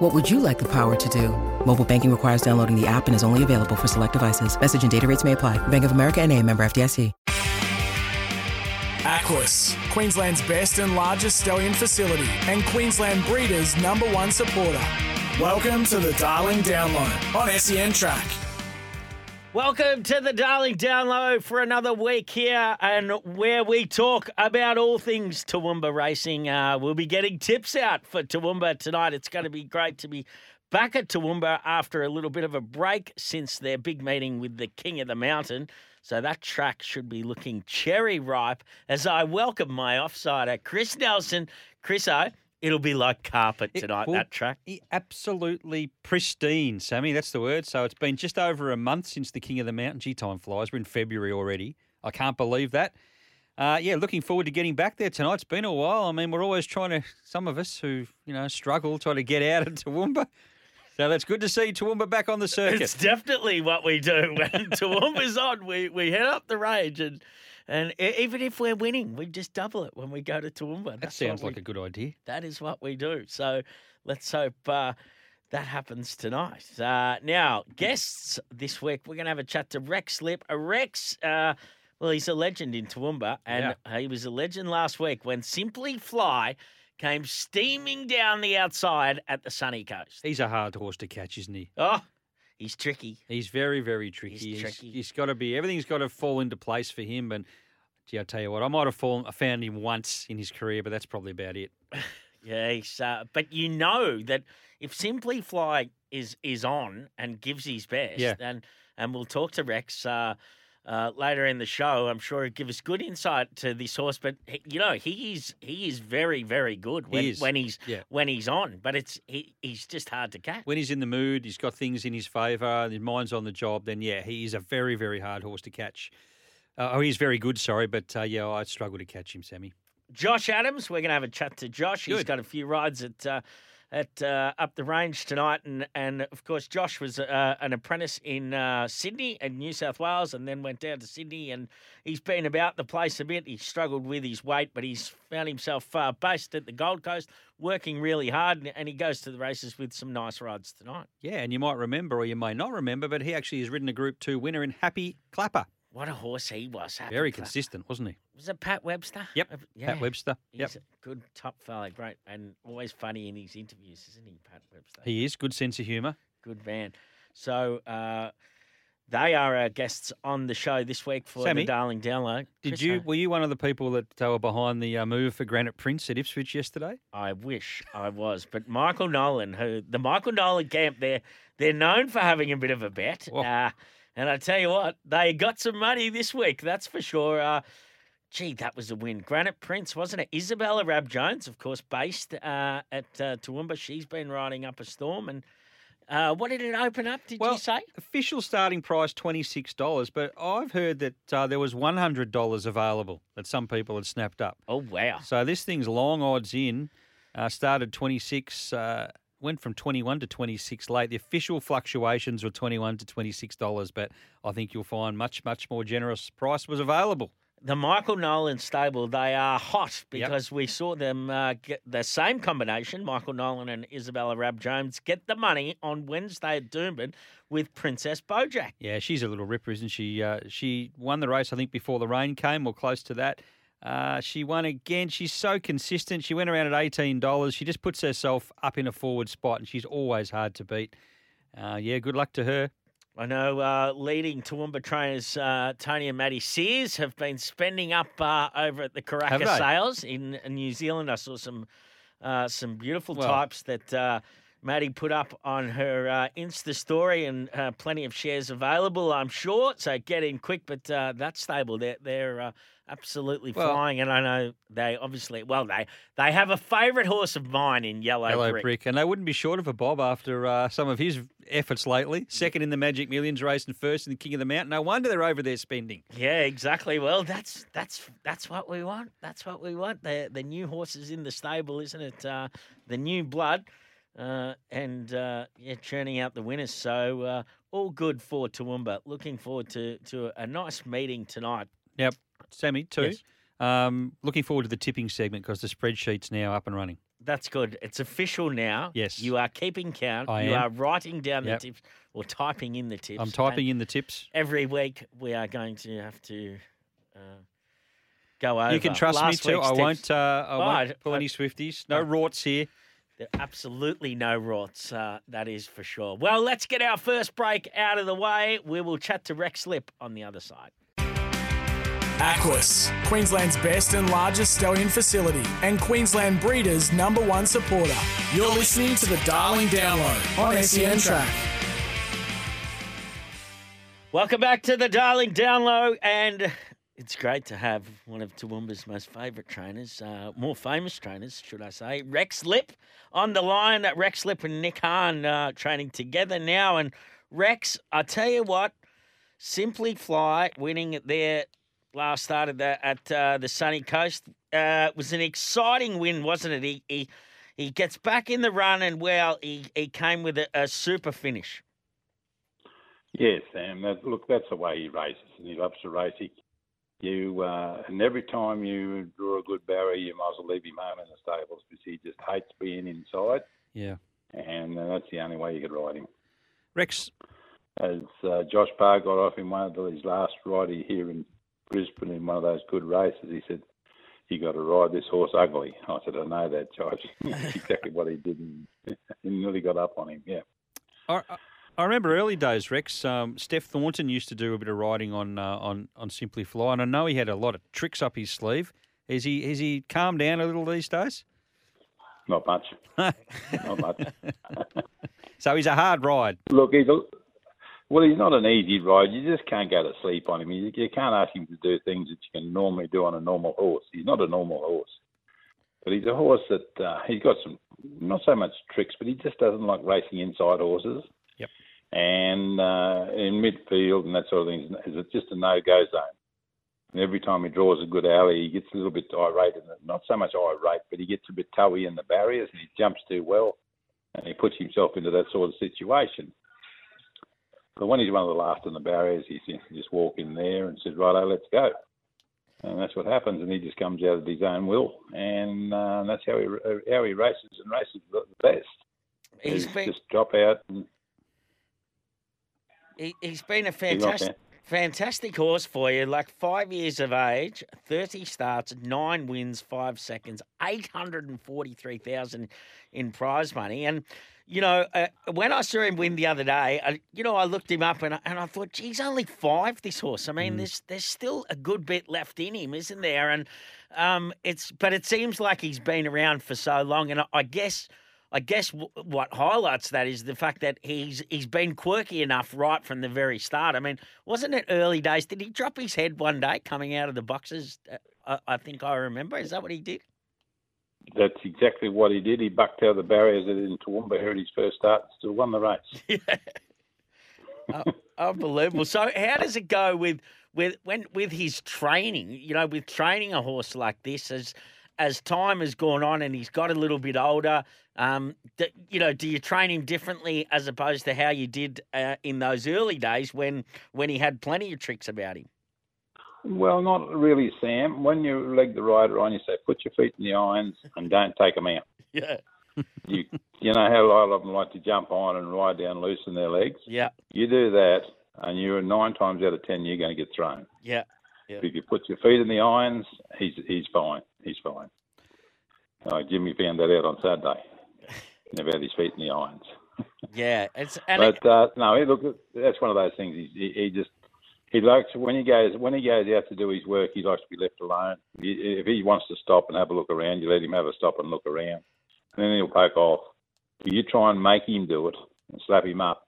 What would you like the power to do? Mobile banking requires downloading the app and is only available for select devices. Message and data rates may apply. Bank of America and a member FDIC. Aquis, Queensland's best and largest stallion facility and Queensland Breeders' number one supporter. Welcome to the Darling Download on SEN Track. Welcome to the Darling Download for another week here, and where we talk about all things Toowoomba racing. Uh, we'll be getting tips out for Toowoomba tonight. It's going to be great to be back at Toowoomba after a little bit of a break since their big meeting with the King of the Mountain. So that track should be looking cherry ripe as I welcome my offsider, Chris Nelson. Chris O, it'll be like carpet tonight, will that track. absolutely pristine, Sammy. That's the word. So it's been just over a month since the King of the Mountain. Gee, time flies. We're in February already. I can't believe that. Uh, yeah, looking forward to getting back there tonight. It's been a while. I mean, we're always trying to, some of us who, you know, struggle trying to get out of Toowoomba. So that's good to see Toowoomba back on the circuit. It's definitely what we do when Toowoomba's on. We we head up the range and and even if we're winning, we just double it when we go to Toowoomba. that sounds like we, a good idea. that is what we do. So let's hope uh, that happens tonight. Uh, now, guests this week, we're going to have a chat to Rex Lipp. Uh, Rex, uh, well, he's a legend in Toowoomba, and he was a legend last week when Simply Fly came steaming down the outside at the sunny coast. He's a hard horse to catch, isn't he? Oh, he's tricky. He's very, very tricky. He's tricky. he's got to be everything's got to fall into place for him. And gee, I tell you what, I might have fallen, I found him once in his career, but that's probably about it. Yeah, he's, uh, but you know that if Simply Fly is is on and gives his best, Yeah. and and we'll talk to Rex uh, uh, later in the show. I'm sure he'll give us good insight to this horse. But he, you know, he is he is very very good when is, when he's yeah. when he's on. But it's he, he's just hard to catch. When he's in the mood, he's got things in his favour, his mind's on the job. Then yeah, he is a very, very hard horse to catch. Uh, oh, he's very good. Sorry, but uh, yeah, I struggle to catch him, Sammy. Josh Adams. We're going to have a chat to Josh. He's got a few rides at uh, at uh, up the range tonight, and and of course Josh was uh, an apprentice in uh, Sydney and New South Wales, and then went down to Sydney, and he's been about the place a bit. He struggled with his weight, but he's found himself based at the Gold Coast, working really hard, and, and he goes to the races with some nice rides tonight. Yeah, and you might remember, or you may not remember, but he actually has ridden a Group Two winner in Happy Clapper. What a horse he was! Happy Very consistent, wasn't he? Was it Pat Webster? Yep, Uh, Pat Webster. He's Yep, a good top fella, great, and always funny in his interviews, isn't he, Pat Webster? he is good sense of humour. Good man. So uh, they are our guests on the show this week for Sammy, the Darling Download. Did Chris, you? Were you one of the people that uh, were behind the uh, move for Granite Prince at Ipswich yesterday? I wish I was, but Michael Nolan, who the Michael Nolan camp, they're they're known for having a bit of a bet. Uh, and I tell you what, they got some money this week, that's for sure. Uh, gee, that was a win. Granite Prince, wasn't it? Isabella Rab Jones, of course, based uh, at uh, Toowoomba. She's been riding up a storm. And uh, what did it open up? Did Well, you say? Official starting price twenty six dollars, but I've heard that uh, there was one hundred dollars available that some people had snapped up. Oh wow! So this thing's long odds in. Uh, started twenty six. Went from 21 to 26 late. The official fluctuations were 21 to 26 dollars, but I think you'll find much much more generous price was available. The Michael Nolan stable, they are hot Yep. because we saw them uh, get the same combination, Michael Nolan and Isabella Rab Jones, get the money on Wednesday at Doomben with Princess Bojack. Yeah, she's a little ripper, isn't she? Uh, she won the race, I think, before the rain came or close to that. Uh, she won again. She's so consistent. She went around at eighteen dollars. She just puts herself up in a forward spot, and she's always hard to beat. Uh, yeah, good luck to her. I know uh, leading Toowoomba trainers uh, Tony and Maddie Sears have been spending up uh, over at the they? sales in New Zealand. I saw some uh, some beautiful Well- types that uh, Maddie put up on her uh, Insta story, and uh, plenty of shares available, I'm sure. So get in quick. But uh, that stable, they're they're uh, absolutely Well- flying, and I know they obviously well they they have a favourite horse of mine in Yellow, Hello, Brick. Brick. And they wouldn't be short of a Bob after uh, some of his efforts lately. Second in the Magic Millions race and first in the King of the Mountain. No wonder they're over there spending. Yeah, exactly. Well, that's that's that's what we want. That's what we want. The the new horses in the stable, isn't it? Uh, the new blood, uh, and uh, yeah, churning out the winners. So uh, all good for Toowoomba. Looking forward to to a nice meeting tonight. Yep. Sammy, too. Yes. Um, looking forward to the tipping segment because the spreadsheet's now up and running. That's good. It's official now. Yes. you are keeping count. I you am. are writing down Yep. the tips or typing in the tips. I'm typing And in the tips. every week. We are going to have to. Uh, Go over. You can trust last me too. I tips. won't. Uh, I Oh, won't pull I- any Swifties. No I- rorts here. There are absolutely no rots, uh, that is for sure. Well, let's get our first break out of the way. We will chat to Rex Lipp on the other side. Aquis, Queensland's best and largest stallion facility, and Queensland Breeders' number one supporter. You're listening to the Darling Download on SEN Track. Welcome back to the Darling Download, and it's great to have one of Toowoomba's most favourite trainers, uh, more famous trainers, should I say, Rex Lipp on the line. Rex Lipp and Nick Hahn uh, training together now, and Rex, I tell you what, Simply Fly winning it there last start at the, at uh, the sunny coast uh, was an exciting win, wasn't it? He he, he gets back in the run, and well, he, he came with a, a super finish. Yes, Sam. Look, that's the way he races, and he loves to race. He, you uh, and every time you draw a good barrier, you might as well leave him home in the stables because he just hates being inside, Yeah. and uh, that's the only way you could ride him. Rex, As uh, Josh Parr got off in one of his last ride here in Brisbane in one of those good races, he said, "You got to ride this horse ugly." I said, "I know that, Josh." That's exactly what he did, and he nearly got up on him. Yeah. I- remember early days, Rex. Um, Steph Thornton used to do a bit of riding on uh, on on Simply Fly, and I know he had a lot of tricks up his sleeve. Is he has he calmed down a little these days? Not much. Not much. So he's a hard ride. Look, he's a, well, he's not an easy ride. You just can't go to sleep on him. You, you can't ask him to do things that you can normally do on a normal horse. He's not a normal horse, but he's a horse that uh, he's got some not so much tricks, but he just doesn't like racing inside horses. Yep. And uh, in midfield and that sort of thing is is just a no-go zone. And every time he draws a good alley, he gets a little bit irate, and not so much irate, but he gets a bit toey in the barriers, and he jumps too well, and he puts himself into that sort of situation. But when he's one of the last in the barriers, he just walk in there and says, "Righto, let's go." And that's what happens, and he just comes out of his own will, and uh, that's how he how he races and races the best. He's been just drop out and he, he's been a fantastic fantastic horse for you. Like five years of age, thirty starts, nine wins, five seconds, eight hundred and forty three thousand in prize money. And you know, uh, when I saw him win the other day, I, you know, I looked him up and I, and I thought, geez, only five this horse. I mean, there's there's still a good bit left in him, isn't there? And um, it's but it seems like he's been around for so long, and I, I guess. I guess w- what highlights that is the fact that he's he's been quirky enough right from the very start. I mean, wasn't it early days? Did he drop his head one day coming out of the boxes? Uh, I, I think I remember. Is that what he did? that's exactly what he did. He bucked out the barriers that in Toowoomba here at his first start, and still won the race. yeah. Oh, unbelievable. So how does it go with with when with his training? You know, with training a horse like this as as time has gone on and he's got a little bit older. Um, you know, do you train him differently as opposed to how you did uh, in those early days when when he had plenty of tricks about him? Well, not really, Sam. When you leg the rider on, you say put your feet in the irons and don't take them out. Yeah, You you know how a lot of them like to jump on and ride down loose in their legs. yeah, You do that, and you're nine times out of ten you're going to get thrown. yeah. If you put your feet in the irons, he's he's fine. He's fine. Uh, Jimmy found that out on Saturday. Never had his feet in the irons. Yeah, it's But uh, no, he, look, that's one of those things. He, he, he just he likes when he goes when he goes out to do his work. He likes to be left alone. He, if he wants to stop and have a look around, you let him have a stop and look around, and then he'll poke off. If you try and make him do it and slap him up,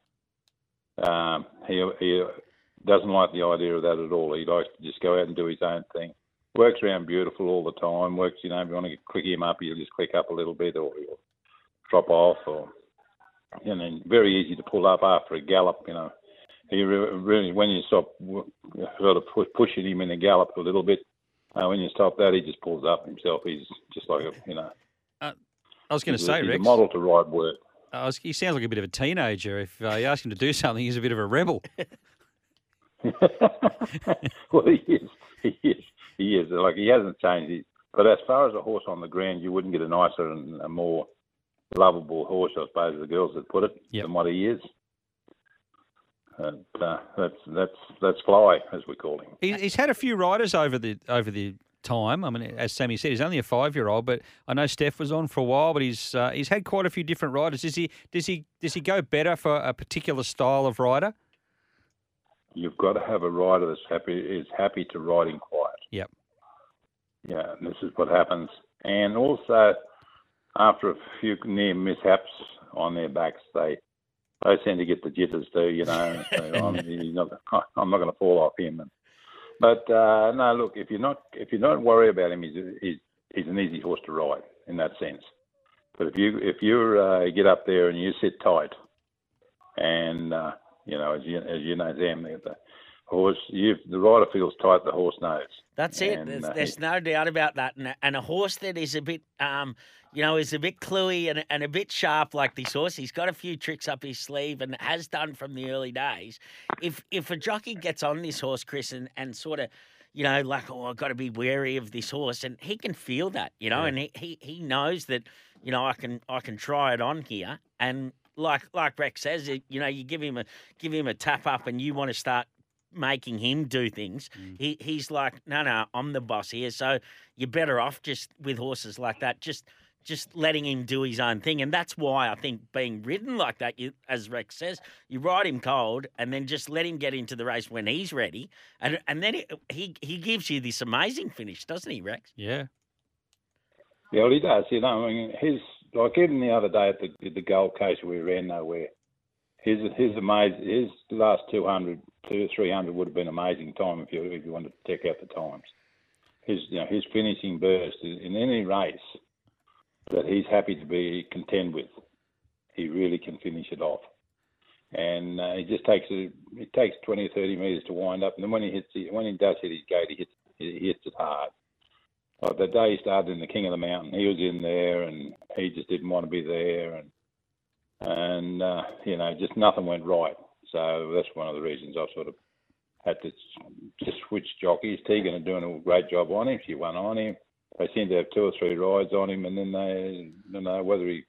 um, he, he doesn't like the idea of that at all. He likes to just go out and do his own thing. Works around beautiful all the time. Works, you know, if you want to click him up, he'll just click up a little bit or he'll drop off or, and then very easy to pull up after a gallop, you know. He really, when you stop sort of pushing him in a gallop a little bit, uh, when you stop that, he just pulls up himself. He's just like a, you know. Uh, I was going to say, he's Rex. a model to ride work. Uh, he sounds like a bit of a teenager. If uh, you ask him to do something, he's a bit of a rebel. well, he is. He is. He is. Like he hasn't changed. but as far as a horse on the ground, you wouldn't get a nicer and a more lovable horse, I suppose, the girls that put it, yep. than what he is. And uh, that's that's that's Fly, as we call him. He's had a few riders over the over the time. I mean, as Sammy said, he's only a five year old, but I know Steph was on for a while. But he's uh, he's had quite a few different riders. Does he does he does he go better for a particular style of rider? You've got to have a rider that's happy is happy to ride in quiet. Yep. Yeah, and this is what happens. And also, after a few near mishaps on their backs, they they tend to get the jitters too. You know, so I'm, not, I'm not going to fall off him. And, but uh, no, look, if you're not if you don't worry about him, he's, he's he's an easy horse to ride in that sense. But if you if you uh, get up there and you sit tight, and uh, you know as you as you know, Sam, the horse, you the rider feels tight, the horse knows. That's it. And, there's, uh, there's, no doubt about that. And, and, a horse that is a bit, um, you know, is a bit cluey and, and a bit sharp like this horse. He's got a few tricks up his sleeve and has done from the early days. If if a jockey gets on this horse, Chris, and, and sort of, you know, like, oh, I've got to be wary of this horse, and he can feel that, you know, yeah. and he, he he knows that, you know, I can I can try it on here, and like like Rex says, you know, you give him a give him a tap up, and you want to start making him do things. Mm. He he's like, no, no, I'm the boss here. So you're better off just with horses like that, just just letting him do his own thing. And that's why I think being ridden like that, you, as Rex says, you ride him cold and then just let him get into the race when he's ready. And and then it, he he gives you this amazing finish, doesn't he, Rex? Yeah. Yeah, well, he does. You know, I mean, his like even the other day at the the Gold Coast we ran nowhere. His his amazing his last 200, two three hundred would have been amazing time if you if you wanted to check out the times. His you know his finishing burst in any race that he's happy to be contend with. He really can finish it off, and uh, he just takes it. It takes 20 or 30 metres to wind up, and then when he hits, when he does hit his gate, he hits he hits it hard. Like the day he started in the King of the Mountain, he was in there, and he just didn't want to be there, and and uh, you know just nothing went right. So that's one of the reasons I sort of had to just switch jockeys. Tegan are doing a great job on him. She won on him they seem to have two or three rides on him, and then they don't know whether he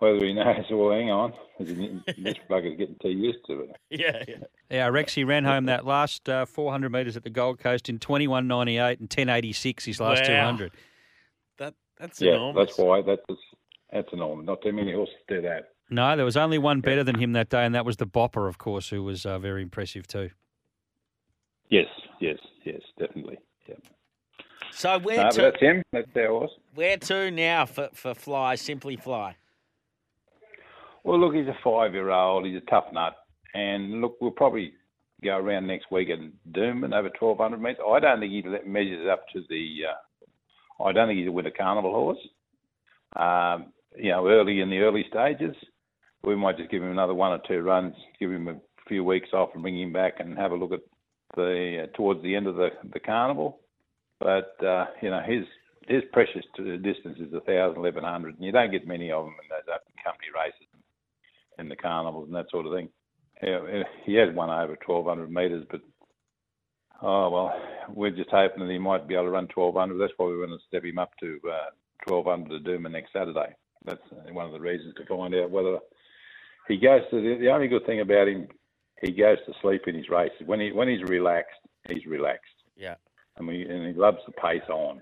whether he knows. Well, hang on, this bugger's getting too used to it. Yeah, yeah. Yeah, Rexy ran home that last uh, 400 metres at the Gold Coast in 21.98 and 10.86 his last wow. 200. That that's yeah, enormous. that's why that's that's enormous. Not too many horses do that. No, there was only one better than him that day, and that was the Bopper, of course, who was uh, very impressive too. Yes, yes, yes, definitely. Yeah. So where no, to? That's him. That's their horse. Where to now for, for Fly? Simply Fly. Well, look, he's a five-year-old. He's a tough nut, and look, we'll probably go around next week and Doomben over 1,200 metres. I don't think he measures up to the. Uh, I don't think he's a winter carnival horse. Um, you know, early in the early stages, we might just give him another one or two runs, give him a few weeks off, and bring him back and have a look at the uh, towards the end of the the carnival. But uh, you know, his his precious distance is a thousand, eleven hundred, and you don't get many of them in those open company races and the carnivals and that sort of thing. He, he has won over twelve hundred metres, but oh well, we're just hoping that he might be able to run twelve hundred. That's why we want to step him up to uh, twelve hundred to Doomben next Saturday. That's one of the reasons to find out whether he goes to the, the only good thing about him, he goes to sleep in his races. When he when he's relaxed, he's relaxed. Yeah and we and he loves the pace on.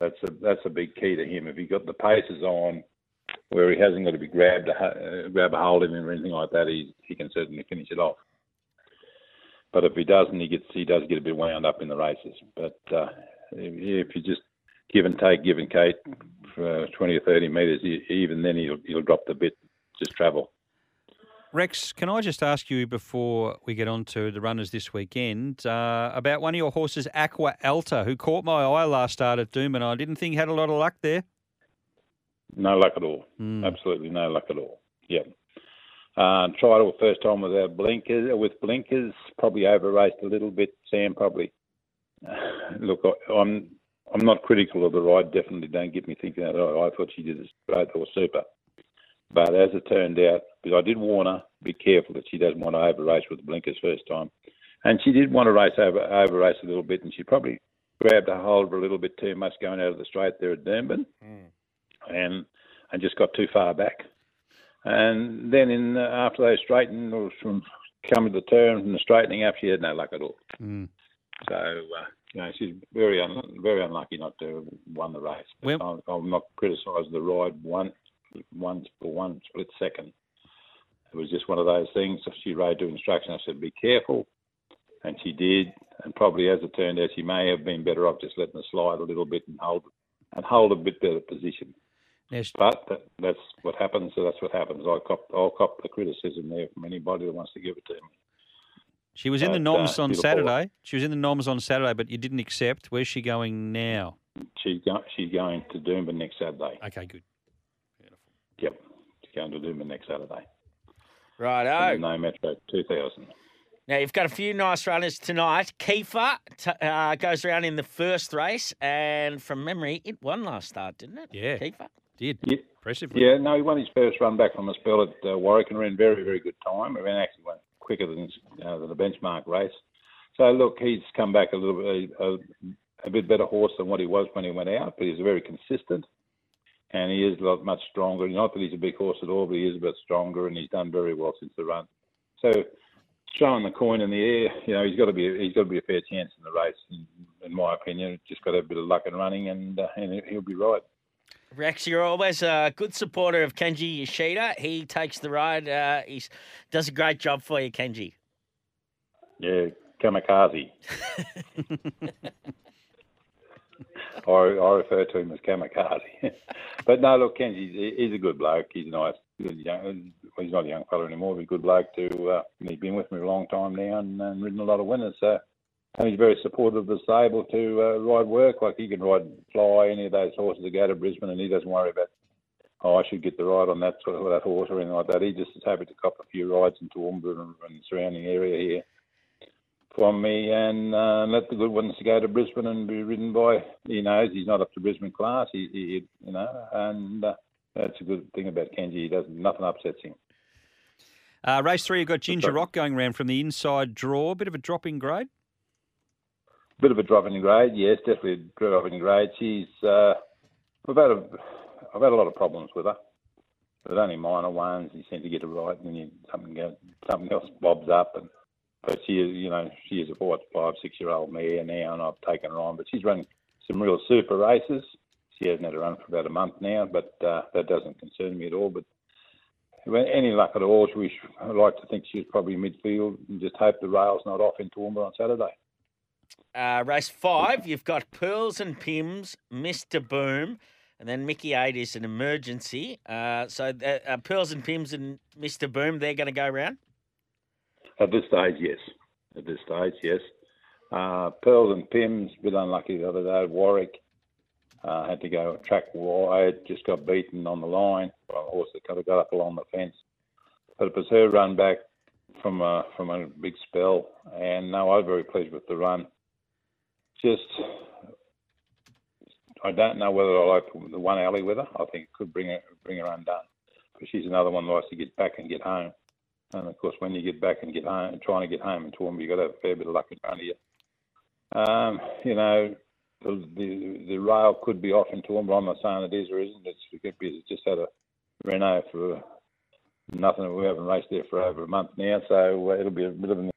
That's a that's a big key to him. If he got the paces on, where he hasn't got to be grabbed uh, grab a hold of him or anything like that, he he can certainly finish it off. But if he doesn't, he gets he does get a bit wound up in the races. But uh, if you just give and take, give and take uh, 20 or 30 metres, even then he'll, he'll drop the bit, just travel. Rex, can I just ask you before we get on to the runners this weekend uh, about one of your horses, Aqua Alta, who caught my eye last start at Doom, and I didn't think had a lot of luck there. No luck at all. Mm. Absolutely no luck at all. Yeah. Uh, tried it first time without blinkers, with blinkers, probably over raced a little bit. Sam probably. Look, I, I'm I'm not critical of the ride. Definitely don't get me thinking that. Oh, I thought she did this great or super. But as it turned out, because I did warn her, be careful that she doesn't want to over race with the blinkers first time. And she did want to race over over race a little bit, and she probably grabbed a hold of a little bit too much going out of the straight there at Doomben, mm. And and just got too far back. And then in after they straightened, or from coming to the turn and the straightening up, she had no luck at all. Mm. So uh, you know she's very un- very unlucky not to have won the race. Well, I'm, I'm not criticising the ride one one for one split second. It was just one of those things. She rode to instruction. I said, "Be careful," and she did. And probably, as it turned out, she may have been better off just letting it slide a little bit and hold and hold a bit better position. Yes. But that, that's what happens. So that's what happens. I cop, I'll cop the criticism there from anybody that wants to give it to me. She was in the noms uh, on Saturday. She was in the noms on Saturday, but you didn't accept. Where's she going now? She's go, she's going to Doomben next Saturday. Okay, good. Yep, she's going to Doomben next Saturday. Right, oh. No Metro 2000. Now, you've got a few nice runners tonight. Kiefer t- uh, goes around in the first race, and from memory, it won last start, didn't it? Yeah. Kiefer? Did. Yeah. Impressively. Yeah, no, he won his first run back from a spell at uh, Warwick and ran very, very good time. He ran actually went quicker than, uh, than the benchmark race. So, look, he's come back a little bit, a, a bit better horse than what he was when he went out, but he's very consistent and he is a lot much stronger. Not that he's a big horse at all, but he is a bit stronger, and he's done very well since the run. So, throwing the coin in the air, you know, he's got to be he's got to be a fair chance in the race, in, in my opinion. Just got to have a bit of luck in running, and uh, and he'll be right. Rex, you're always a good supporter of Kenji Yoshida. He takes the ride. Uh, he does a great job for you, Kenji. Yeah, kamikaze. I, I refer to him as kamikaze. but no, look, Kenji, he's a good bloke. He's nice. Good young, he's not a young fella anymore. He's a good bloke to. Uh, he's been with me a long time now and, and ridden a lot of winners. So and he's very supportive of the stable to uh, ride work. Like he can ride fly any of those horses that go to Brisbane, and he doesn't worry about. Oh, I should get the ride on that sort of that horse or anything like that. He just is happy to cop a few rides into Toowoomba and, surrounding area here from me and uh, let the good ones to go to Brisbane and be ridden by. He knows he's not up to Brisbane class. He, he you know, and uh, that's a good thing about Kenji. He doesn't nothing upsets him. Uh, race three, you've got Ginger Rock going around from the inside draw. A Bit of a drop in grade. Bit of a drop in grade, yes, definitely a drop in grade. She's uh, I've had a I've had a lot of problems with her. But only minor ones. You seem to get it right, and then you, something something else bobs up, and but she is, you know, she is a five, six year old mare now, and I've taken her on. But she's run some real super races. She hasn't had a run for about a month now, but uh, that doesn't concern me at all. But any luck at all, we like to think she's probably midfield and just hope the rail's not off in Toowoomba on Saturday. Uh, race five, you've got Pearls and Pims, Mr. Boom, and then Mickey Eight is an emergency. Uh, so uh, Pearls and Pims and Mr. Boom, they're going to go round? At this stage, yes. At this stage, yes. Uh, Pearls and Pims, a bit unlucky the other day. Warwick uh, had to go track wide, just got beaten on the line by a horse that kind of got up along the fence. But it was her run back from a, from a big spell, and no, I was very pleased with the run. Just, I don't know whether I like the one alley with her. I think it could bring her bring her undone, because she's another one that likes to get back and get home. And of course, when you get back and get home, trying to get home in Toowoomba, you've got to have a fair bit of luck in front of you. Um, you know, the, the, the rail could be off in Toowoomba. I'm not saying it is or isn't. It's, it could be, it's just had a Renault for nothing. We haven't raced there for over a month now, so uh, it'll be a bit of an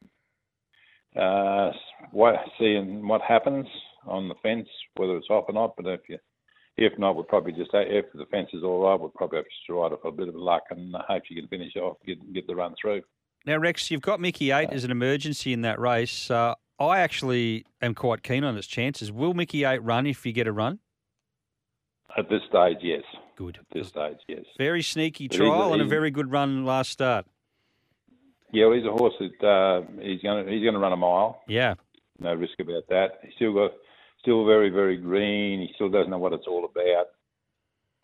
uh, what, seeing what happens on the fence, whether it's off or not. But if you if not, we'll probably just if the fence is all right, we'll probably have to ride it for a bit of luck and hope she can finish off, get get the run through. Now, Rex, you've got Mickey Eight as an emergency in that race. Uh, I actually am quite keen on its chances. Will Mickey Eight run if you get a run? At this stage, yes. Good. At this stage, yes. Very sneaky trial and a very good run last start. Yeah, well, he's a horse that uh, he's going to he's going to run a mile. Yeah. No risk about that. He's still got still very very green. He still doesn't know what it's all about.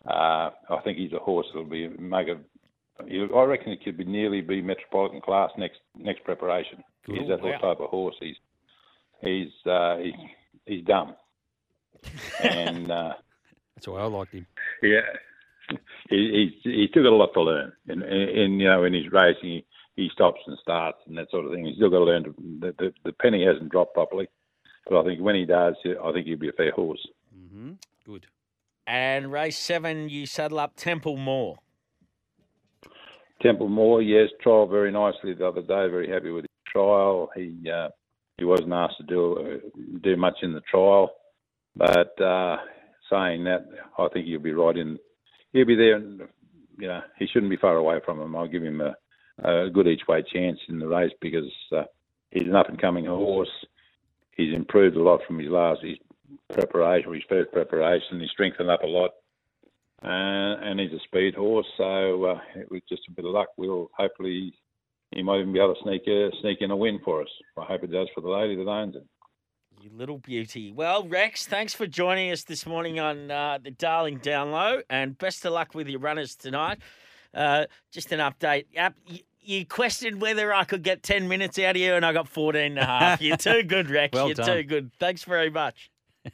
Uh, I think he's a horse that'll be make a. I reckon it could be nearly be metropolitan class next next preparation. Good. He's that Wow. type of horse. He's he's uh, he's he's dumb, and uh, That's why I liked him. yeah, he he's he's still got a lot to learn. And, and, and you know, in his racing, he, he stops and starts and that sort of thing. He's still got to learn. To, the, the the penny hasn't dropped properly, but I think when he does, I think he'll be a fair horse. hmm Good. And race seven, you saddle up Temple Moore. Temple Moore, yes, trial very nicely the other day. Very happy with his trial. He uh, he wasn't asked to do uh, do much in the trial, but uh, saying that, I think he'll be right in. He'll be there. And, you know, he shouldn't be far away from him. I'll give him a, a good each way chance in the race because uh, he's an up and coming horse. He's improved a lot from his last his preparation, his first preparation. He's strengthened up a lot uh, and he's a speed horse. So uh, with just a bit of luck, we'll hopefully he might even be able to sneak a, sneak in a win for us. I hope it does for the lady that owns it. You little beauty. Well, Rex, thanks for joining us this morning on uh, the Darling Download, and best of luck with your runners tonight. Uh, just an update. Yep, you, you questioned whether I could get 10 minutes out of you, and I got 14 and a half. You're too good, Rex. Well You're done. too good. Thanks very much.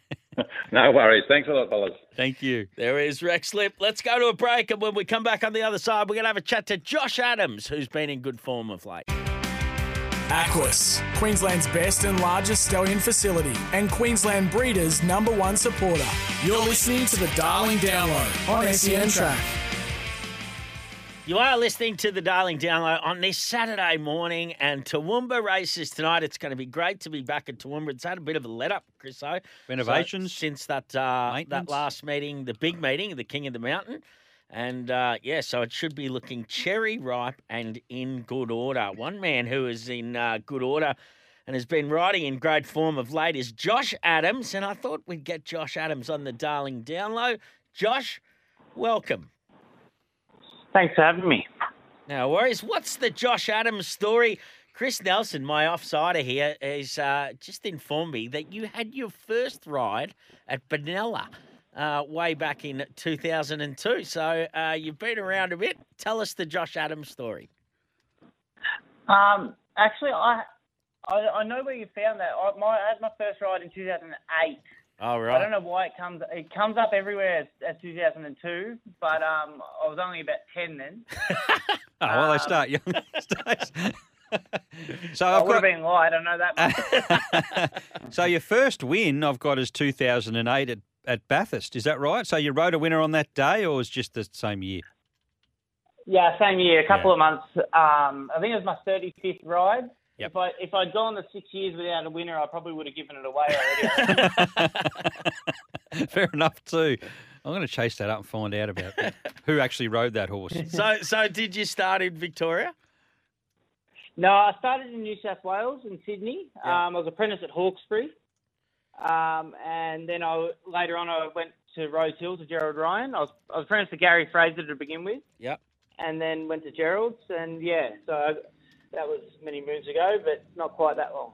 No worries. Thanks a lot, fellas. Thank you. There is Rex Lipp. Let's go to a break, and when we come back on the other side, we're going to have a chat to Josh Adams, who's been in good form of late. Aquis, Queensland's best and largest stallion facility, and Queensland Breeders' number one supporter. You're listening to the Darling Download on SEN Track. You are listening to the Darling Download on this Saturday morning, and Toowoomba races tonight. It's going to be great to be back at Toowoomba. It's had a bit of a let up, Chris. O. Renovations. So, since that uh, that last meeting, the big meeting, the King of the Mountain, and uh, yeah, so it should be looking cherry ripe and in good order. One man who is in uh, good order and has been riding in great form of late is Josh Adams, and I thought we'd get Josh Adams on the Darling Download. Josh, welcome. Thanks for having me. No worries. What's the Josh Adams story? Chris Nelson, my offsider here, is uh, just informed me that you had your first ride at Benalla uh, way back in 2002. So uh, you've been around a bit. Tell us the Josh Adams story. Um, actually, I, I I know where you found that. I, my, I had my first ride in 2008. All I don't know why it comes. It comes up everywhere as, as 2002, but um, I was only about 10 then. Oh, well, they Um, start young. so I I've would have got. been light. I know that much. so your first win I've got is 2008 at, at Bathurst. Is that right? So you rode a winner on that day, or was just the same year? yeah, same year. A couple Yeah. of months. Um, I think it was my 35th ride. Yep. If I if I'd gone the six years without a winner, I probably would have given it away already. Fair enough too. I'm going to chase that up and find out about who actually rode that horse. So, so did you start in Victoria? No, I started in New South Wales in Sydney. Yeah. Um, I was apprentice at Hawkesbury, um, and then I later on I went to Rose Hill to Gerald Ryan. I was, I was apprentice to Gary Fraser to begin with, Yep. and then went to Gerald's, and yeah, so I, that was many moons ago, but not quite that long.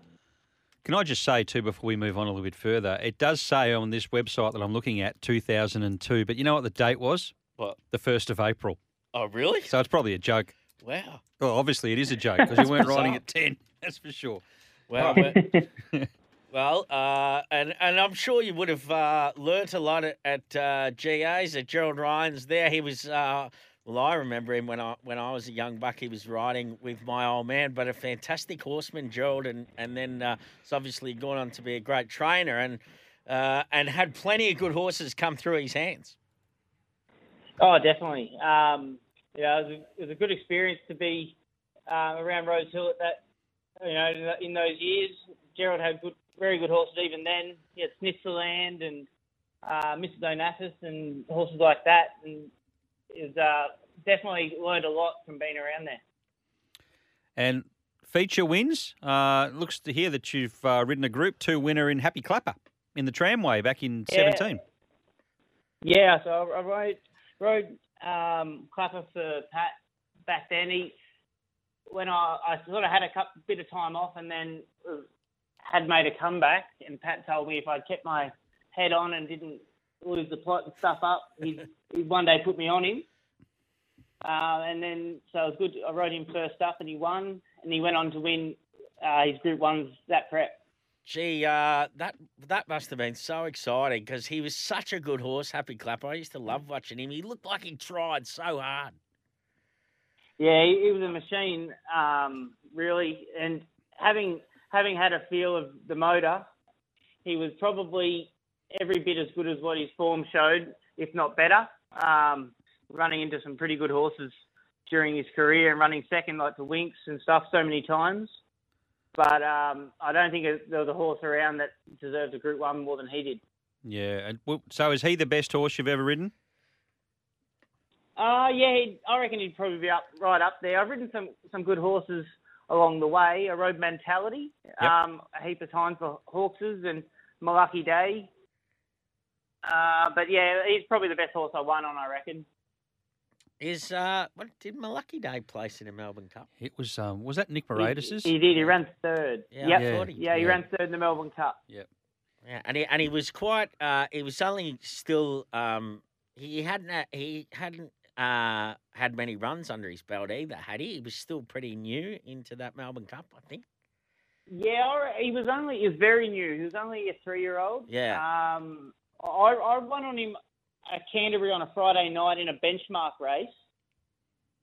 Can I just say too, before we move on a little bit further, it does say on this website that I'm looking at 2002, but you know what the date was? What? The first of April. Oh, really? So it's probably a joke. Wow. Well, obviously it is a joke because you weren't bizarre. riding at 10. That's for sure. Well, well, uh, and and I'm sure you would have uh, learnt a lot at, at uh, GA's at Gerald Ryan's. There, he was. Well, I remember him when I when I was a young buck. He was riding with my old man, but a fantastic horseman, Gerald, and and then uh, he's obviously gone on to be a great trainer and uh, and had plenty of good horses come through his hands. Oh, definitely. Um, yeah, it was, a, it was a good experience to be uh, around Rose Hill at that. You know, in those years, Gerald had good, very good horses. Even then, he had Snitzerland and uh, Mr. Donatus and horses like that, and is uh, definitely learned a lot from being around there. And feature wins. Uh, looks to hear that you've uh, ridden a Group 2 winner in Happy Clapper in the tramway back in Yeah. 17. Yeah, so I, I rode rode um, Clapper for Pat back then. He when I, I sort of had a couple, bit of time off and then had made a comeback, and Pat told me if I'd kept my head on and didn't lose the plot and stuff up, he'd, he'd one day put me on him. Uh, and then so it was good. I rode him first up, and he won, and he went on to win uh, his Group Ones that prep. Gee, uh, that that must have been so exciting because he was such a good horse, Happy Clapper. I used to love watching him. He looked like he tried so hard. Yeah, he, he was a machine, um, really. And having having had a feel of the motor, he was probably every bit as good as what his form showed, if not better. Um, running into some pretty good horses during his career and running second like the Winx and stuff so many times. But um, I don't think there was a horse around that deserved a Group One more than he did. Yeah. And so is he the best horse you've ever ridden? Uh, yeah, he'd, I reckon he'd probably be up right up there. I've ridden some some good horses along the way. I rode Mentality Yep. um, a heap of times for Hawkses and My Lucky Day. Uh, but yeah, he's probably the best horse I won on, I reckon. Is uh, what did Malucky Day place in the Melbourne Cup? It was um, was that Nick He, he did. He ran third. Yeah, yep. Yeah, thought he- he yeah. ran third in the Melbourne Cup. Yeah, and he and he was quite. Uh, he was only still. Um, he hadn't. uh, He hadn't. Uh, had many runs under his belt either, had he? He was still pretty new into that Melbourne Cup, I think. Yeah, he was only he was very new. He was only a three year old. Yeah. Um, I I won on him at Canterbury on a Friday night in a benchmark race,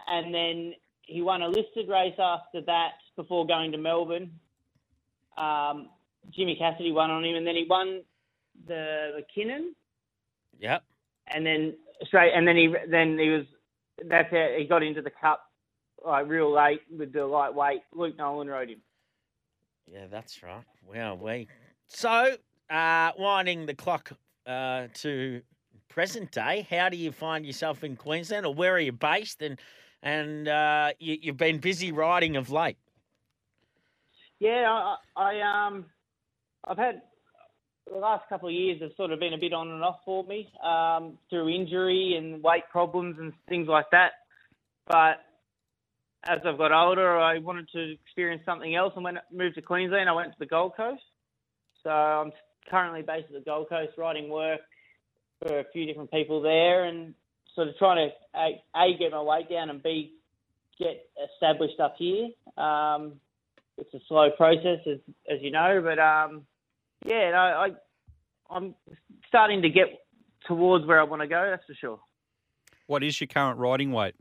and then he won a listed race after that before going to Melbourne. Um, Jimmy Cassidy won on him, and then he won the McKinnon, Yep. and then straight, and then he then he was that's how he got into the cup like real late with the lightweight. Luke Nolan rode him. Yeah, that's right. Wow, we. So, uh, winding the clock uh, to present day, how do you find yourself in Queensland, or where are you based? And and uh, you, you've been busy riding of late. Yeah, I, I um, I've had the last couple of years have sort of been a bit on and off for me um, through injury and weight problems and things like that. But as I've got older, I wanted to experience something else, and when I moved to Queensland, I went to the Gold Coast. So I'm currently based at the Gold Coast, writing work for a few different people there, and sort of trying to a, a get my weight down and b get established up here. Um, it's a slow process, as as you know, but um, yeah, no, I I'm starting to get towards where I want to go. That's for sure. What is your current riding weight?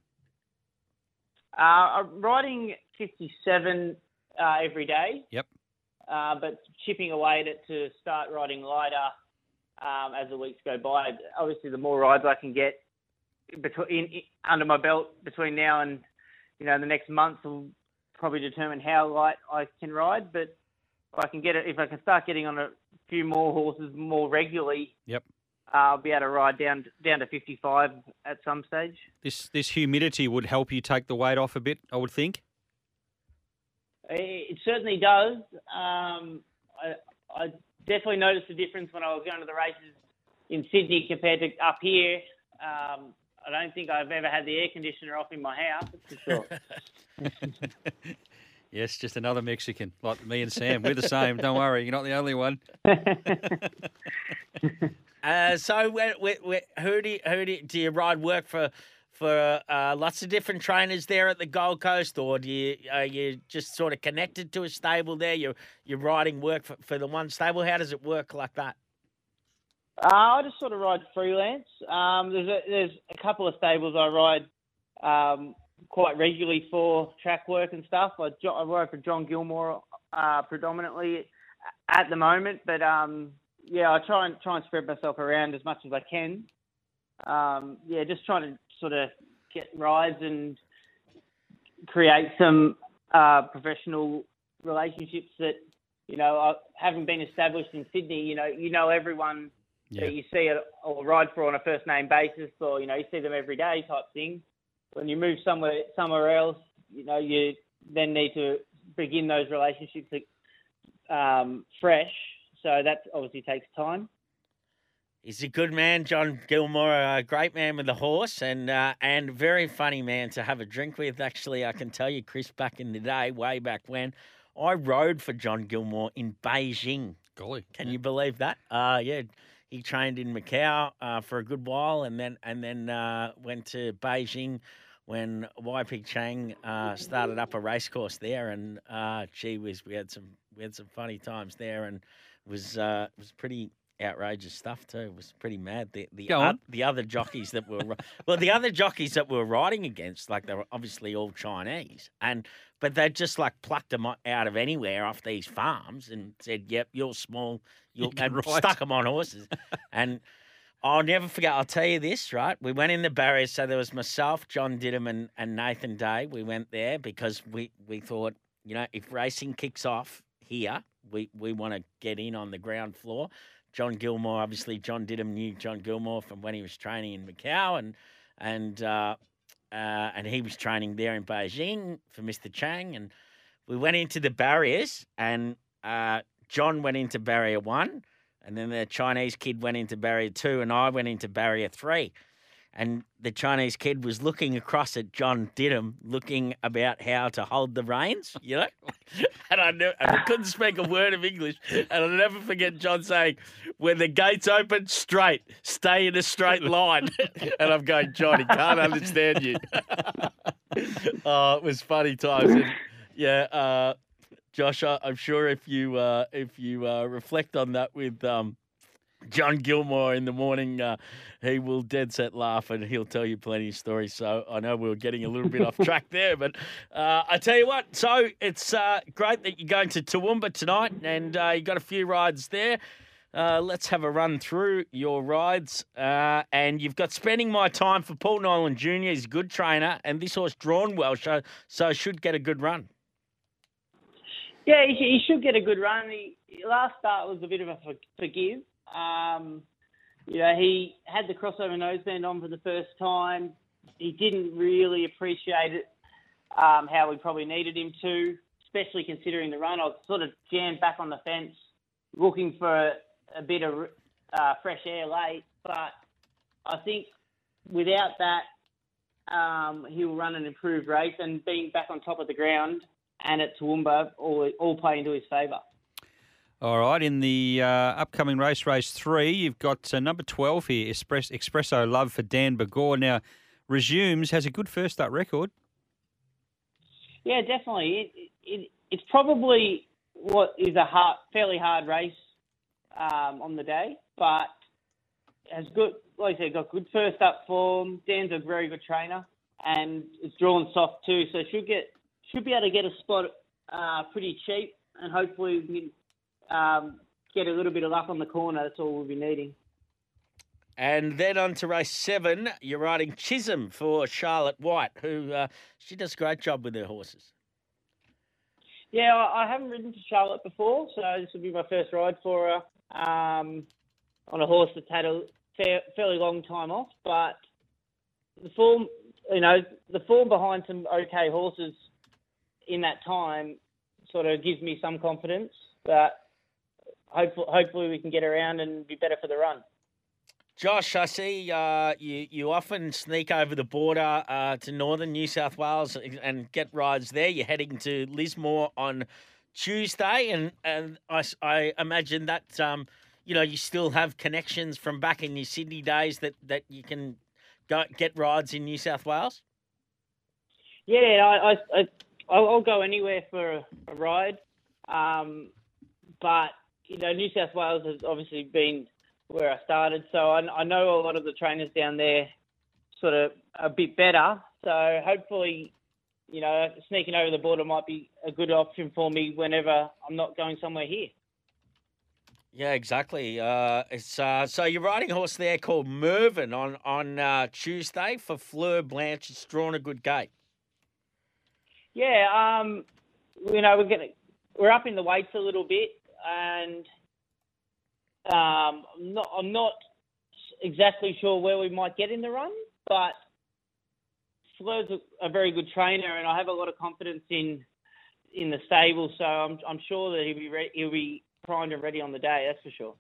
Uh, I'm riding 57 uh, every day. Yep. Uh, but chipping away at it to start riding lighter um, as the weeks go by. Obviously, the more rides I can get between in, in, under my belt between now and you know the next month will probably determine how light I can ride. But if I can get it, if I can start getting on a few more horses more regularly, Yep. uh, I'll be able to ride down down to 55 at some stage. This this humidity would help you take the weight off a bit, I would think. It certainly does. Um, I, I definitely noticed the difference when I was going to the races in Sydney compared to up here. Um, I don't think I've ever had the air conditioner off in my house, that's for sure. Yes, just another Mexican like me and Sam. We're the same. Don't worry, you're not the only one. Uh, so, where, where, where, who do you, who do you, do you ride work for? For uh, lots of different trainers there at the Gold Coast, or do you are you just sort of connected to a stable there? You're you're riding work for, for the one stable. How does it work like that? Uh, I just sort of ride freelance. Um, there's a, there's a couple of stables I ride um, quite regularly for track work and stuff. I, I ride for John Gilmore uh, predominantly at the moment, but um, yeah, I try and try and spread myself around as much as I can. Um, yeah, just trying to sort of get rides and create some uh, professional relationships that you know, I, having been established in Sydney, you know, you know everyone Yeah. that you see it or ride for on a first name basis, or you know, you see them every day type thing. When you move somewhere somewhere else, you know, you then need to begin those relationships um, fresh. So that obviously takes time. He's a good man, John Gilmore, a great man with a horse, and uh, and very funny man to have a drink with. Actually, I can tell you, Chris, back in the day, way back when, I rode for John Gilmore in Beijing. Golly. Can you believe that? Uh, yeah, he trained in Macau uh, for a good while, and then and then uh, went to Beijing when YP Chang uh, started up a racecourse there, and uh, gee whiz, we had some we had some funny times there, and it was uh, it was pretty outrageous stuff too. It was pretty mad. The the o- the other jockeys that were well, the other jockeys that were riding against, like they were obviously all Chinese, and but they just like plucked them out of anywhere off these farms and said, "Yep, you're small." You'll, You can and ride. stuck them on horses, and I'll never forget. I'll tell you this, right? We went in the barriers. So there was myself, John Didham, and, and Nathan Day. We went there because we, we thought, you know, if racing kicks off here, we, we want to get in on the ground floor. John Gilmore, obviously, John Didham knew John Gilmore from when he was training in Macau, and and uh, uh, and he was training there in Beijing for Mr. Chang, and we went into the barriers, and uh, John went into barrier one, and then the Chinese kid went into barrier two, and I went into barrier three. And the Chinese kid was looking across at John Didham, looking about how to hold the reins, you know? and, I and I couldn't speak a word of English. And I'll never forget John saying, when the gates open, straight, stay in a straight line. and I'm going, John, he can't understand you. oh, it was funny times. And, yeah, uh, Josh, I'm sure if you uh, if you uh, reflect on that with um, John Gilmore in the morning, uh, he will dead set laugh and he'll tell you plenty of stories. So I know we were getting a little bit off track there, but uh, I tell you what. So it's uh, great that you're going to Toowoomba tonight, and uh, you got a few rides there. Uh, let's have a run through your rides. Uh, and you've got spending my time for Paul Nolan Jr. He's a good trainer, and this horse drawn well, so so should get a good run. Yeah, he, he should get a good run. He, last start was a bit of a for, forgive. Um, you know, he had the crossover noseband on for the first time. He didn't really appreciate it um, how we probably needed him to, especially considering the run. I was sort of jammed back on the fence, looking for a, a bit of uh, fresh air late. But I think without that, um, he'll run an improved race and being back on top of the ground and at Toowoomba all, all play into his favour. All right, in the uh, upcoming race, race three, you've got uh, number 12 here, Express, Espresso Love for Dan Bagor. Now, resumes, has a good first up record. Yeah, definitely. It, it, it's probably what is a hard, fairly hard race um, on the day, but has good, like I said, got good first up form. Dan's a very good trainer, and it's drawn soft too, so should get should be able to get a spot uh, pretty cheap, and hopefully we can um, get a little bit of luck on the corner. That's all we'll be needing. And then on to race seven, you're riding Chisholm for Charlotte White, who uh, she does a great job with her horses. Yeah, I haven't ridden to Charlotte before, so this will be my first ride for her um, on a horse that's had a fair, fairly long time off. But the form, you know, the form behind some okay horses in that time sort of gives me some confidence that hopefully, hopefully we can get around and be better for the run. Josh, I see uh, you you often sneak over the border uh, to northern New South Wales and get rides there. You're heading to Lismore on Tuesday, and and I, I imagine that um, you know you still have connections from back in your Sydney days that, that you can go get rides in New South Wales. Yeah, I, I, I I'll, I'll go anywhere for a, a ride, um, but you know, New South Wales has obviously been where I started, so I, I know a lot of the trainers down there, sort of a bit better. So hopefully, you know, sneaking over the border might be a good option for me whenever I'm not going somewhere here. Yeah, exactly. Uh, it's uh, so you're riding a horse there called Mervyn on on uh, Tuesday for Fleur Blanche. It's drawn a good gate. Yeah, um, you know, we're gonna we're up in the weights a little bit, and um, I'm not I'm not exactly sure where we might get in the run, but Fleur's a, a very good trainer, and I have a lot of confidence in in the stable. So I'm I'm sure that he'll be re- he'll be primed and ready on the day. That's for sure.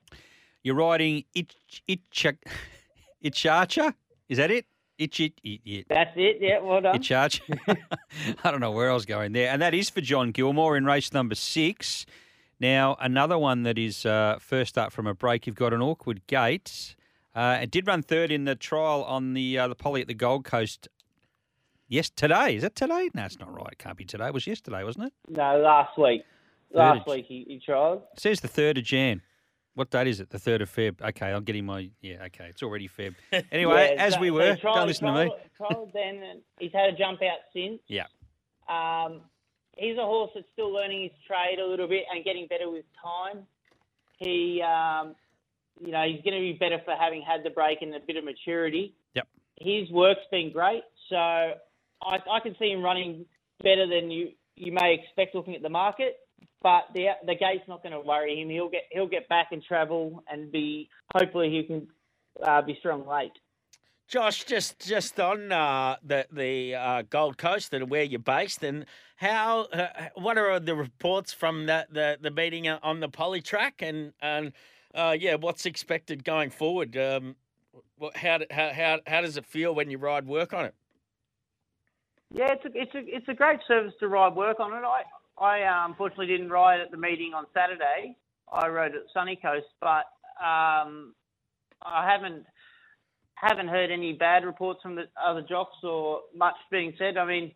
You're riding Ich Itcha Ichacha. Is that it? Ich it, it, it. That's it. Yeah, well done. Ichacha. I don't know where I was going there, and that is for John Gilmore in race number six. Now another one that is uh, first up from a break. You've got an awkward gate. Uh, it did run third in the trial on the uh, the poly at the Gold Coast. Yes, today is it today? No, it's not right. It can't be today. It was yesterday, wasn't it? No, last week. Third Last week he, he tried. It says the third of Jan. What date is it? The third of Feb. Okay, I'm getting my yeah. Okay, it's already Feb. Anyway, Yeah, as so- we were, trialled- don't listen to me. then, he's had a jump out since. Yeah. Um, he's a horse that's still learning his trade a little bit and getting better with time. He, um, you know, he's going to be better for having had the break and a bit of maturity. Yep. His work's been great, so I, I can see him running better than you you may expect looking at the market. But the the gate's not going to worry him. He'll get he'll get back and travel and be hopefully he can uh, be strong late. Josh, just just on uh, the the uh, Gold Coast and where you're based, and how uh, what are the reports from the the, the meeting on the poly track, and and uh, yeah, what's expected going forward? Um, how, how how how does it feel when you ride work on it? Yeah, it's a it's a it's a great service to ride work on it. I I uh, unfortunately didn't ride at the meeting on Saturday. I rode at Sunny Coast, but um, I haven't haven't heard any bad reports from the other jocks or much being said. I mean,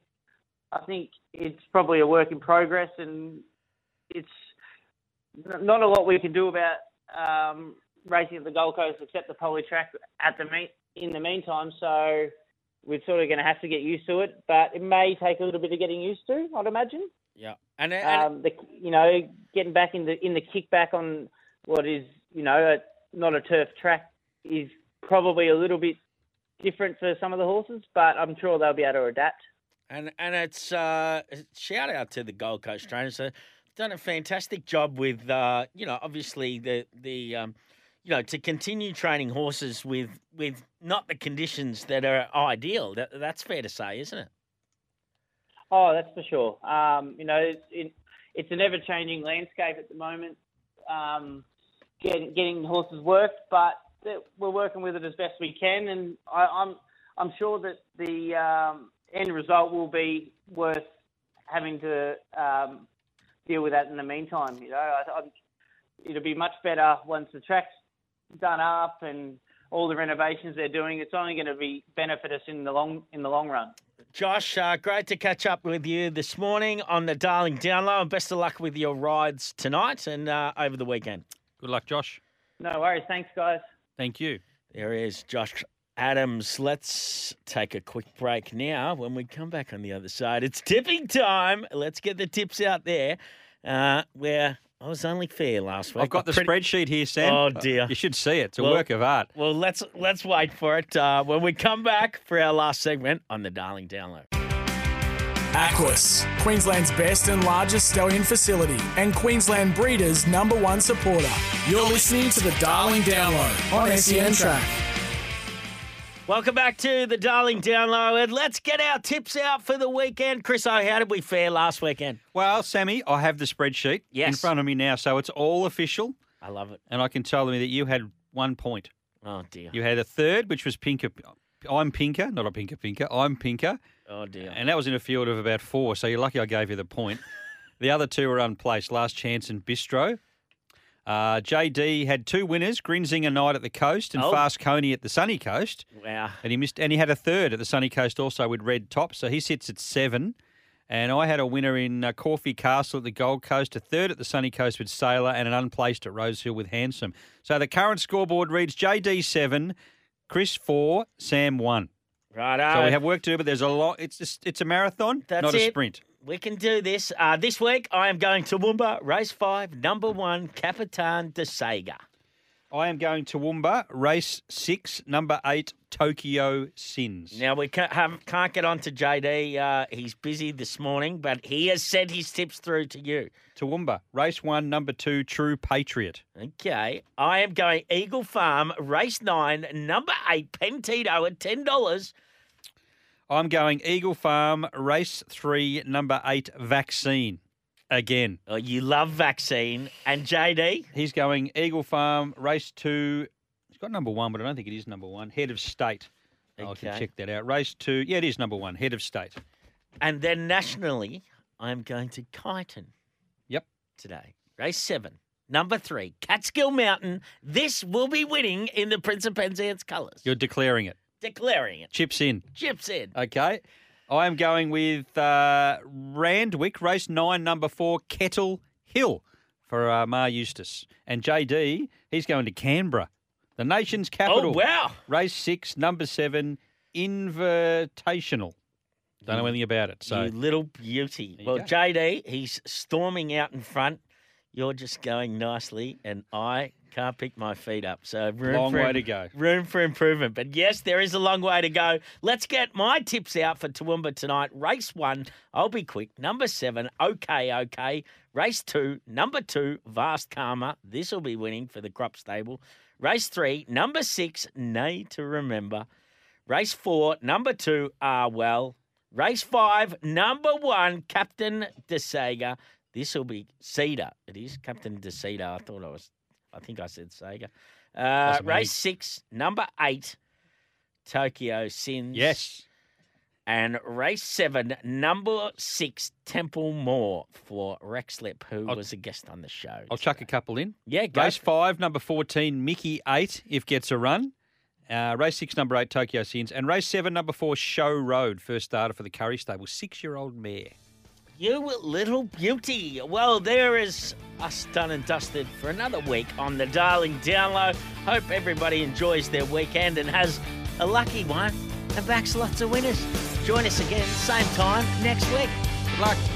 I think it's probably a work in progress, and it's not a lot we can do about um, racing at the Gold Coast except the poly track at the meet in the meantime. So we're sort of going to have to get used to it, but it may take a little bit of getting used to. I'd imagine. Yeah, and, and Um, the you know getting back in the in the kickback on what is you know a, not a turf track is probably a little bit different for some of the horses, but I'm sure they'll be able to adapt. And and it's uh, shout out to the Gold Coast trainers. They've done a fantastic job with uh, you know obviously the the um, you know to continue training horses with with not the conditions that are ideal. That, that's fair to say, isn't it? Oh, that's for sure. Um, you know, it's, it, it's an ever-changing landscape at the moment. Um, getting getting horses worked, but that- we're working with it as best we can, and I, I'm I'm sure that the um, end result will be worth having to um, deal with that in the meantime. You know, I, I, it'll be much better once the track's done up and all the renovations they're doing. It's only going to be benefit us in the long in the long run. Josh, uh, great to catch up with you this morning on the Darling Download. And best of luck with your rides tonight and uh, over the weekend. Good luck, Josh. No worries. Thanks, guys. Thank you. There is Josh Adams. Let's take a quick break now. When we come back on the other side, it's tipping time. Let's get the tips out there. Uh, where I was only fair last week. I've got the Pretty- spreadsheet here, Sam. Oh, dear. You should see it. It's a Well- work of art. Well, let's let's wait for it uh, when we come back for our last segment on the Darling Download. Aquis, Queensland's best and largest stallion facility, and Queensland Breeders' number one supporter. You're listening to the Darling Download on SEN Track. Welcome back to the Darling Download, and let's get our tips out for the weekend. Chris, oh, how did we fare last weekend? Well, Sammy, I have the spreadsheet in front of me now, so it's all official, I love it. and I can tell them that you had one point. Oh dear. You had a third, which was Pinker. I'm Pinker, not a Pinker Pinker. I'm Pinker. Oh dear. And that was in a field of about four, so you're lucky I gave you the point. the other two were unplaced, Last Chance and Bistro. Uh, JD had two winners, Grinzinger Night at the Coast and Oh. Fast Coney at the Sunny Coast. Wow. And he missed, and he had a third at the Sunny Coast also with Red Top, so he sits at seven. And I had a winner in uh, Corfee Castle at the Gold Coast, a third at the Sunny Coast with Sailor, and an unplaced at Rosehill with Handsome. So the current scoreboard reads JD seven, Chris four, Sam one. Right. So we have work to do, but there's a lot. It's just, it's a marathon, That's not a sprint. We can do this. Uh, this week, I am going Toowoomba, race five, number one, Capitan de Sega. I am going Toowoomba, race six, number eight, Tokyo Sins. Now, we can't, have, can't get on to JD. Uh, he's busy this morning, but he has sent his tips through to you. Toowoomba, race one, number two, True Patriot. Okay. I am going Eagle Farm, race nine, number eight, Pentito at $10. I'm going Eagle Farm, race three, number eight, Vaccine. again. Oh, you love vaccine. And JD? He's going Eagle Farm, race two. He's got number one, but I don't think it is number one. Head of state. Oh, I Okay. can check that out. Race two. Yeah, it is number one. Head of state. And then nationally, I'm going to Kyneton Yep. today. Race seven. Number three, Catskill Mountain. This will be winning in the Prince of Penzance colours. You're declaring it. Declaring it. Chips in. Chips in. Okay. I am going with uh, Randwick, race nine, number four, Kettle Hill for uh, Maher Eustace. And JD, he's going to Canberra, the nation's capital. Oh, wow. Race six, number seven, Invitational. Don't know anything about it. So you little beauty. You Well, go. JD, he's storming out in front. You're just going nicely, and I can't pick my feet up. So room Long for way to go. Room for improvement. But yes, there is a long way to go. Let's get my tips out for Toowoomba tonight. Race one, I'll be quick. Number seven, okay, okay. Race two, number two, Vast Karma. This will be winning for the crop stable. Race three, number six, Nay to Remember. Race four, number two, Ah Well. Race five, number one, Captain DeSaga. This will be Cedar. It is Captain DeSaga. I thought I was, I think I said Sega. Uh, race six, number eight, Tokyo Sins. yes, And race seven, number six, Temple Moore for Rex Lipp, who I'll- was a guest on the show. I'll chuck a couple in. Yeah, go. Race five, number 14, Mickey eight, if gets a run. Uh, race six, number eight, Tokyo Sins. And race seven, number four, Show Road, first starter for the Curry Stable, six year old mare. You little beauty. Well, there is us done and dusted for another week on the Darling Download. Hope everybody enjoys their weekend and has a lucky one and backs lots of winners. Join us again, same time next week. Good luck.